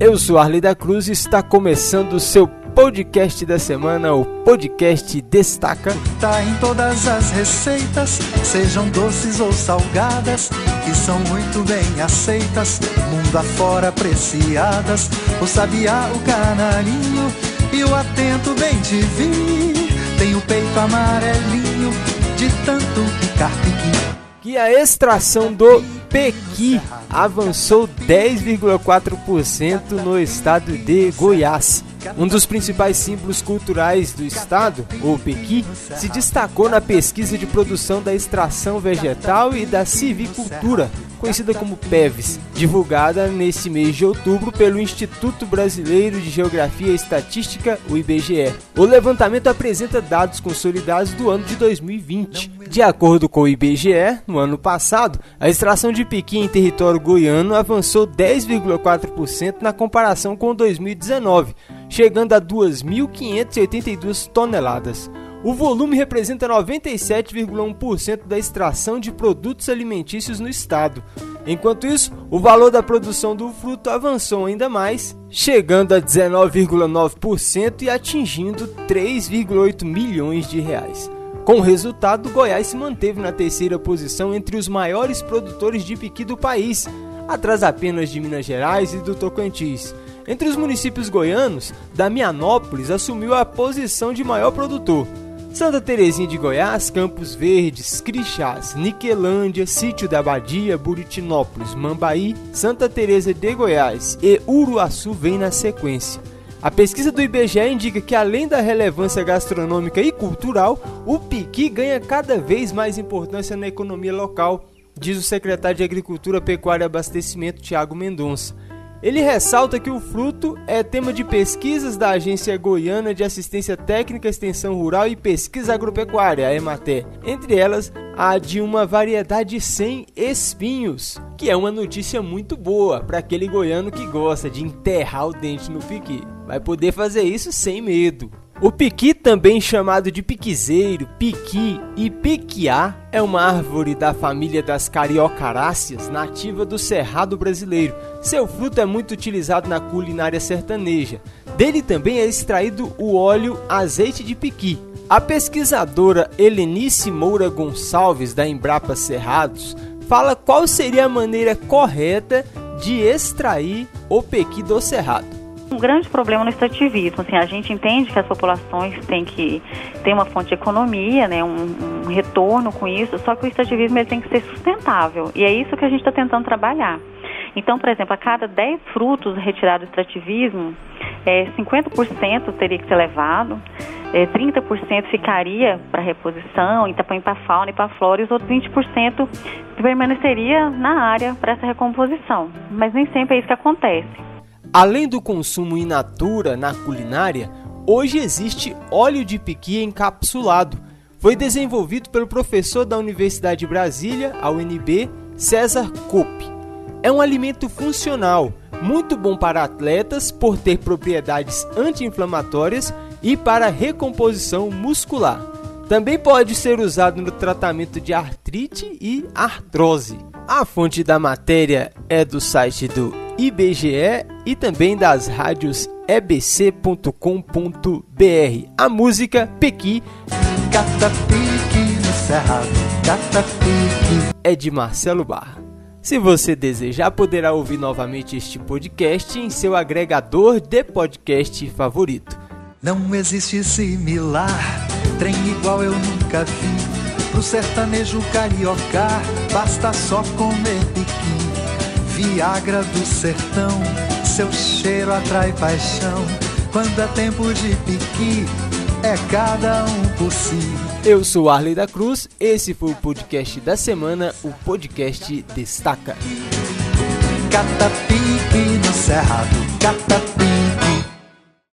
Eu sou Arley da Cruz e está começando o seu podcast da semana, o podcast Destaca. Tá em todas as receitas, sejam doces ou salgadas, que são muito bem aceitas, mundo afora apreciadas. O sabiá, o canarinho e o atento bem te vi. Tem o peito amarelinho de tanto picar piqui. Que a extração do Pequi avançou 10,4% no estado de Goiás. Um dos principais símbolos culturais do estado, o pequi, se destacou na pesquisa de produção da extração vegetal e da civicultura, conhecida como PEVs, divulgada neste mês de outubro pelo Instituto Brasileiro de Geografia e Estatística, o IBGE. O levantamento apresenta dados consolidados do ano de 2020. De acordo com o IBGE, no ano passado, a extração de pequi em território goiano avançou 10,4% na comparação com 2019 chegando a 2.582 toneladas. O volume representa 97,1% da extração de produtos alimentícios no estado. Enquanto isso, o valor da produção do fruto avançou ainda mais, chegando a 19,9% e atingindo 3,8 milhões de reais. Com o resultado, Goiás se manteve na terceira posição entre os maiores produtores de piqui do país, atrás apenas de Minas Gerais e do Tocantins. Entre os municípios goianos, Damianópolis assumiu a posição de maior produtor. Santa Terezinha de Goiás, Campos Verdes, Crixás, Niquelândia, Sítio da Abadia, Buritinópolis, Mambaí, Santa Teresa de Goiás e Uruaçu vêm na sequência. A pesquisa do IBGE indica que além da relevância gastronômica e cultural, o piqui ganha cada vez mais importância na economia local, diz o secretário de Agricultura, Pecuária e Abastecimento Tiago Mendonça. Ele ressalta que o fruto é tema de pesquisas da Agência Goiana de Assistência Técnica, Extensão Rural e Pesquisa Agropecuária, a entre elas a de uma variedade sem espinhos, que é uma notícia muito boa para aquele goiano que gosta de enterrar o dente no piqui. Vai poder fazer isso sem medo. O piqui, também chamado de piquizeiro, piqui e piquiá, é uma árvore da família das cariocaráceas, nativa do Cerrado brasileiro. Seu fruto é muito utilizado na culinária sertaneja. Dele também é extraído o óleo azeite de piqui. A pesquisadora Helenice Moura Gonçalves, da Embrapa Cerrados, fala qual seria a maneira correta de extrair o pequi do cerrado um grande problema no extrativismo. Assim, a gente entende que as populações têm que ter uma fonte de economia, né, um, um retorno com isso, só que o extrativismo ele tem que ser sustentável. E é isso que a gente está tentando trabalhar. Então, por exemplo, a cada 10 frutos retirados do extrativismo, é, 50% teria que ser levado, é, 30% ficaria para reposição, então para a fauna e para a flora, e os outros 20% permaneceria na área para essa recomposição. Mas nem sempre é isso que acontece. Além do consumo in natura na culinária, hoje existe óleo de piqui encapsulado. Foi desenvolvido pelo professor da Universidade de Brasília, a UNB, César Cope. É um alimento funcional, muito bom para atletas por ter propriedades anti-inflamatórias e para recomposição muscular. Também pode ser usado no tratamento de artrite e artrose. A fonte da matéria é do site do IBGE e também das rádios ebc.com.br. A música Pequi é de Marcelo Barra. Se você desejar, poderá ouvir novamente este podcast em seu agregador de podcast favorito. Não existe similar, trem igual eu nunca vi. Pro sertanejo carioca, basta só comer piqui. Viagra do sertão, seu cheiro atrai paixão. Quando é tempo de piqui, é cada um por si. Eu sou Arley da Cruz, esse foi o podcast da semana, o podcast Destaca. Cata pique no cerrado, cata pique.